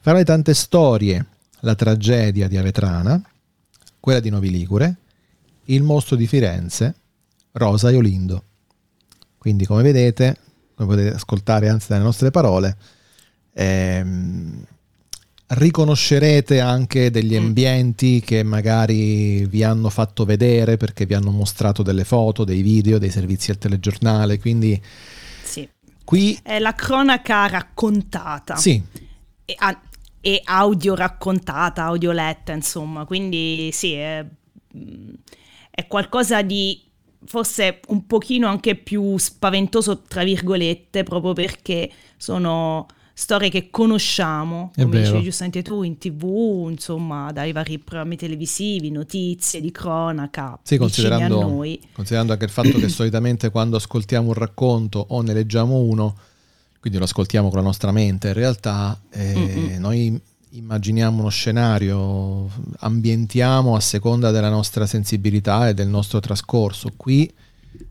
Fra le tante storie, la tragedia di Avetrana, quella di Novi Ligure, Il mostro di Firenze, Rosa Iolindo. Quindi come vedete, come potete ascoltare anzi dalle nostre parole, ehm, riconoscerete anche degli mm. ambienti che magari vi hanno fatto vedere perché vi hanno mostrato delle foto, dei video, dei servizi al telegiornale, quindi sì. qui è la cronaca raccontata. Sì. E, e audio raccontata, audio letta, insomma, quindi sì, è, è qualcosa di forse un pochino anche più spaventoso, tra virgolette, proprio perché sono storie che conosciamo, come dicevi giustamente tu, in tv, insomma, dai vari programmi televisivi, notizie di cronaca, Sì, considerando, noi. considerando anche il fatto che solitamente quando ascoltiamo un racconto o ne leggiamo uno, quindi lo ascoltiamo con la nostra mente, in realtà eh, Mm-mm. noi immaginiamo uno scenario, ambientiamo a seconda della nostra sensibilità e del nostro trascorso. Qui,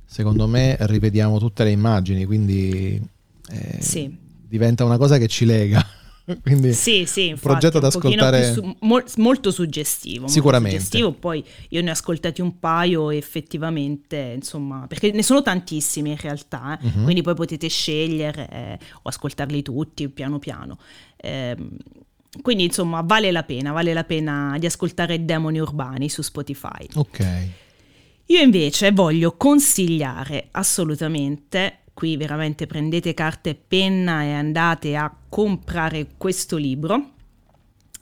secondo me, rivediamo tutte le immagini, quindi eh, Sì. Diventa una cosa che ci lega. quindi Sì, sì, infatti, progetto da un ascoltare- su- mol- molto suggestivo. molto Sicuramente. suggestivo. Poi io ne ho ascoltati un paio e effettivamente, insomma, perché ne sono tantissimi in realtà, eh, Mhm. quindi poi potete scegliere eh, o ascoltarli tutti piano piano. Ehm, quindi, insomma, vale la pena, vale la pena di ascoltare Demoni Urbani su Spotify. Ok. Io invece voglio consigliare assolutamente, qui veramente prendete carta e penna e andate a comprare questo libro,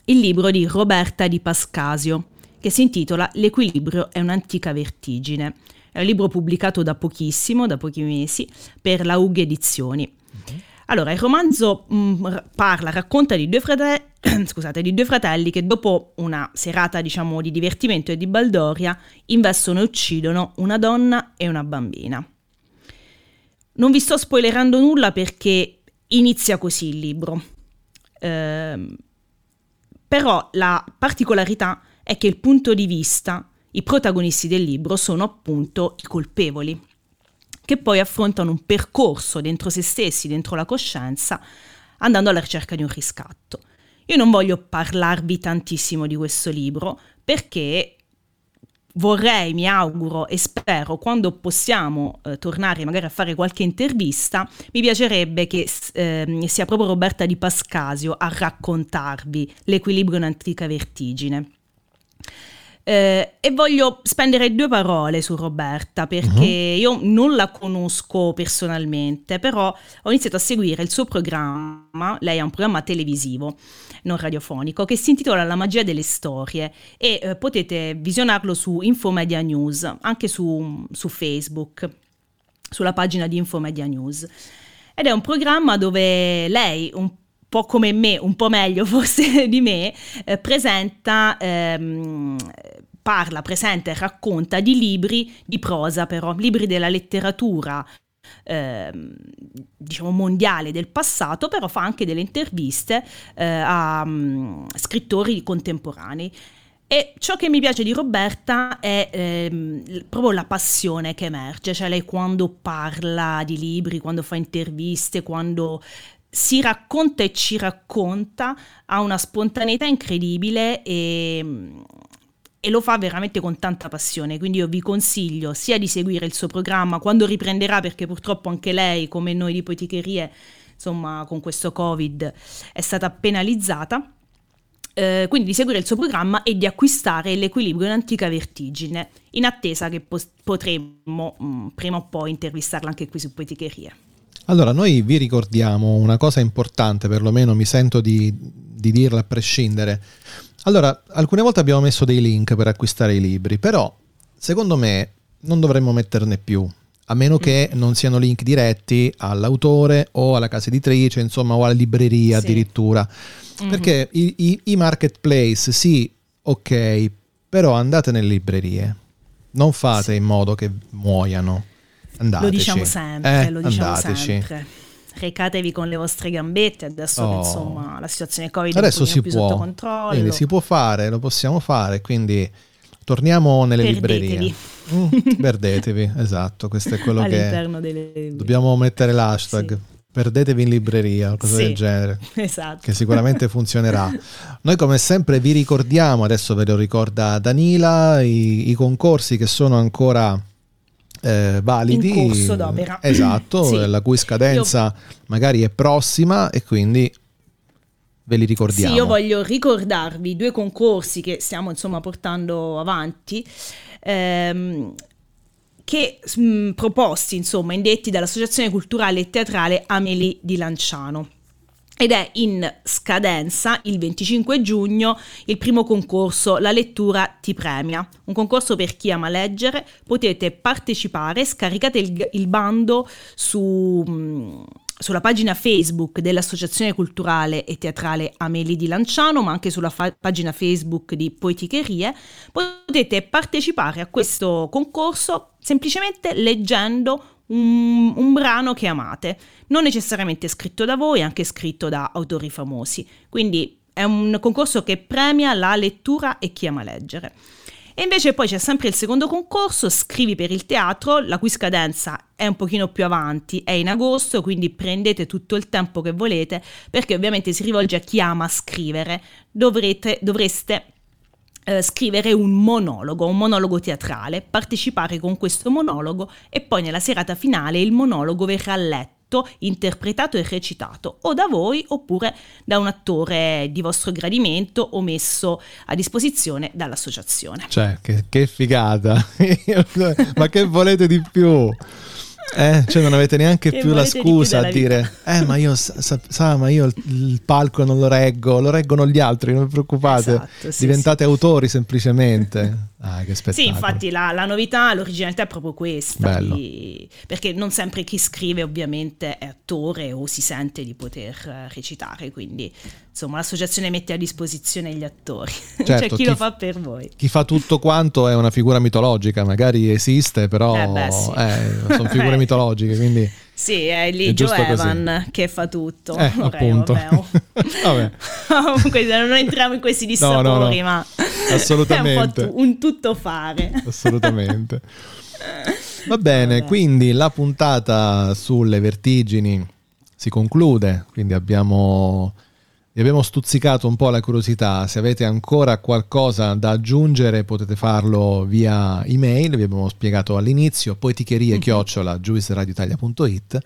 il libro di Roberta Di Pascasio, che si intitola L'equilibrio è un'antica vertigine. È un libro pubblicato da pochissimo, da pochi mesi, per la UG Edizioni. Allora, il romanzo mh, r- parla, racconta di due, frate- scusate, di due fratelli che dopo una serata, diciamo, di divertimento e di baldoria, investono e uccidono una donna e una bambina. Non vi sto spoilerando nulla perché inizia così il libro. Ehm, però la particolarità è che il punto di vista, i protagonisti del libro sono appunto i colpevoli, che poi affrontano un percorso dentro se stessi, dentro la coscienza, andando alla ricerca di un riscatto. Io non voglio parlarvi tantissimo di questo libro perché vorrei, mi auguro e spero quando possiamo eh, tornare magari a fare qualche intervista, mi piacerebbe che ehm, sia proprio Roberta Di Pascasio a raccontarvi l'equilibrio in antica vertigine. Eh, e voglio spendere due parole su Roberta perché io non la conosco personalmente, però ho iniziato a seguire il suo programma, lei ha un programma televisivo, non radiofonico, che si intitola La magia delle storie e eh, potete visionarlo su Infomedia News, anche su, su Facebook, sulla pagina di Infomedia News. Ed è un programma dove lei, un po' come me, un po' meglio forse di me, eh, presenta, ehm, parla, presenta e racconta di libri di prosa però, libri della letteratura ehm, diciamo mondiale del passato, però fa anche delle interviste eh, a mm, scrittori contemporanei. E ciò che mi piace di Roberta è ehm, proprio la passione che emerge, cioè lei quando parla di libri, quando fa interviste, quando si racconta e ci racconta ha una spontaneità incredibile e, e lo fa veramente con tanta passione. Quindi io vi consiglio sia di seguire il suo programma quando riprenderà, perché purtroppo anche lei, come noi di Poeticherie, insomma, con questo Covid è stata penalizzata. Eh, quindi di seguire il suo programma e di acquistare l'equilibrio in antica vertigine, in attesa che pos- potremmo mh, prima o poi intervistarla anche qui su Poeticherie. Allora, noi vi ricordiamo una cosa importante, perlomeno mi sento di, di dirla a prescindere. Allora, alcune volte abbiamo messo dei link per acquistare i libri, però secondo me non dovremmo metterne più, a meno che non siano link diretti all'autore o alla casa editrice, insomma, o alla libreria Sì. addirittura. Perché i, i- i marketplace, sì, ok, però andate nelle librerie, non fate in modo che muoiano. Andateci. Lo diciamo sempre, Eh, lo diciamo andateci. sempre. Recatevi con le vostre gambette, adesso che, Oh. insomma la situazione Covid Adesso è un si più sotto può, controllo. quindi si può fare, lo possiamo fare, quindi torniamo nelle librerie. Perdetevi. Mm, perdetevi, esatto, questo è quello che all'interno delle dobbiamo mettere l'hashtag. perdetevi in libreria cosa Sì. del genere. Esatto. che sicuramente funzionerà. Noi come sempre vi ricordiamo, adesso ve lo ricorda Danila, i, i concorsi che sono ancora eh, validi. In corso d'opera. Esatto, Sì. la cui scadenza magari è prossima e quindi ve li ricordiamo. Sì, io voglio ricordarvi due concorsi che stiamo insomma portando avanti. ehm, che mh, proposti insomma indetti dall'Associazione Culturale e Teatrale Amelie di Lanciano. Ed è in scadenza il 25 giugno il primo concorso La lettura ti premia, un concorso per chi ama leggere, potete partecipare, scaricate il, il bando su, mh, sulla pagina Facebook dell'Associazione Culturale e Teatrale Amelie di Lanciano, ma anche sulla fa- pagina Facebook di Poeticherie, potete partecipare a questo concorso semplicemente leggendo un, un brano che amate, non necessariamente scritto da voi, anche scritto da autori famosi. Quindi è un concorso che premia la lettura e chi ama leggere. E invece poi c'è sempre il secondo concorso, Scrivi per il teatro, la cui scadenza è un pochino più avanti, è in agosto, quindi prendete tutto il tempo che volete, perché ovviamente si rivolge a chi ama scrivere. Dovrete, dovreste eh, scrivere un monologo, un monologo teatrale, partecipare con questo monologo e poi nella serata finale il monologo verrà letto, interpretato e recitato o da voi oppure da un attore di vostro gradimento o messo a disposizione dall'associazione. Cioè, che, che figata! Ma che volete di più? Eh, cioè non avete neanche Che più la scusa a dire eh ma io sa, sa- ma io il, il palco non lo reggo lo reggono gli altri non vi preoccupate. Esatto, sì, diventate autori semplicemente ah che spettacolo Sì, infatti la, la novità, l'originalità è proprio questa, di- perché non sempre chi scrive ovviamente è attore o si sente di poter eh, recitare, quindi insomma l'associazione mette a disposizione gli attori, c'è Certo, chi chi lo fa per voi. chi fa tutto quanto è una figura mitologica magari esiste però Eh beh, sì. eh, sono figure Eh. mitologiche quindi Sì, è lì È Joe giusto così. Evan che fa tutto. Eh, Ok, appunto. vabbè, oh. Vabbè. Non entriamo in questi No, no, no. dissapori, ma Assolutamente. è un un tutto fare. assolutamente. Va bene, Vabbè. quindi la puntata sulle vertigini si conclude, quindi abbiamo, vi abbiamo stuzzicato un po' la curiosità, se avete ancora qualcosa da aggiungere potete farlo via email, vi abbiamo spiegato all'inizio, poeticherie chiocciola giuisradioitalia.it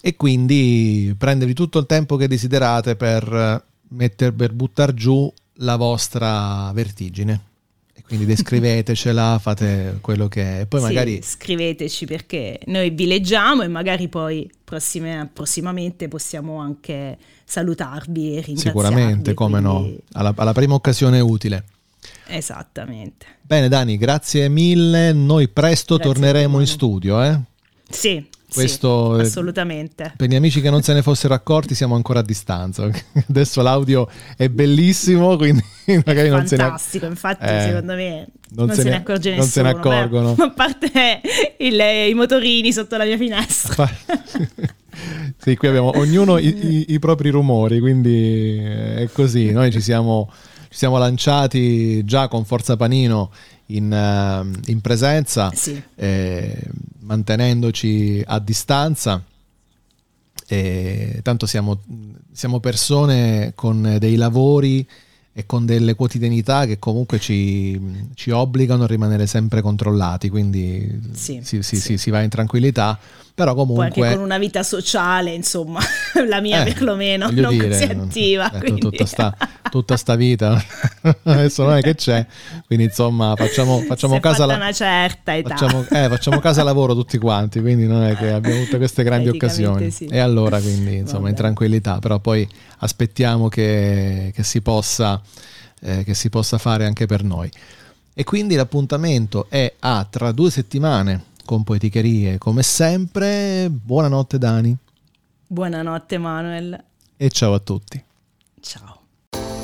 e quindi prendervi tutto il tempo che desiderate per, metter, per buttar giù la vostra vertigine. Quindi descrivetecela, fate quello che è. Poi Sì, magari scriveteci perché noi vi leggiamo e magari poi prossime- prossimamente possiamo anche salutarvi e ringraziarvi. sicuramente, come no, quindi- alla, alla prima occasione utile. Esattamente. Bene Dani, grazie mille. Noi presto Grazie torneremo in studio. Eh? Sì, Questo sì, è- assolutamente. Per gli amici che non se ne fossero accorti, siamo ancora a distanza. Adesso l'audio è bellissimo, quindi magari non se ne Fantastico, infatti Eh, secondo me non, se, ne accorge non se nessuno. ne accorgono. beh, a parte il- i motorini sotto la mia finestra. Sì, qui abbiamo ognuno i, i- i propri rumori, quindi eh, è così. Noi ci siamo, ci siamo lanciati già con Forza Panino in, eh, in presenza, Sì. eh, mantenendoci a distanza. E tanto siamo, siamo persone con dei lavori e con delle quotidianità che comunque ci, ci obbligano a rimanere sempre controllati, quindi Sì, si, si- sì. si- si va in tranquillità, però Poi comunque... anche con una vita sociale, insomma, la mia Eh, perlomeno non dire, così attiva. eh, quindi- tutta, sta, tutta sta vita adesso non è che c'è quindi insomma facciamo, facciamo casa fatta la- una certa età. Facciamo, eh, facciamo casa lavoro tutti quanti, quindi non è che abbiamo tutte queste grandi occasioni. sì. E allora, quindi, insomma, in Vabbè. tranquillità, però poi aspettiamo che, che si possa, eh, che si possa fare anche per noi. E quindi l'appuntamento è a tra due settimane con Poeticherie, come sempre. Buonanotte Dani Buonanotte Manuel. e ciao a tutti. Ciao.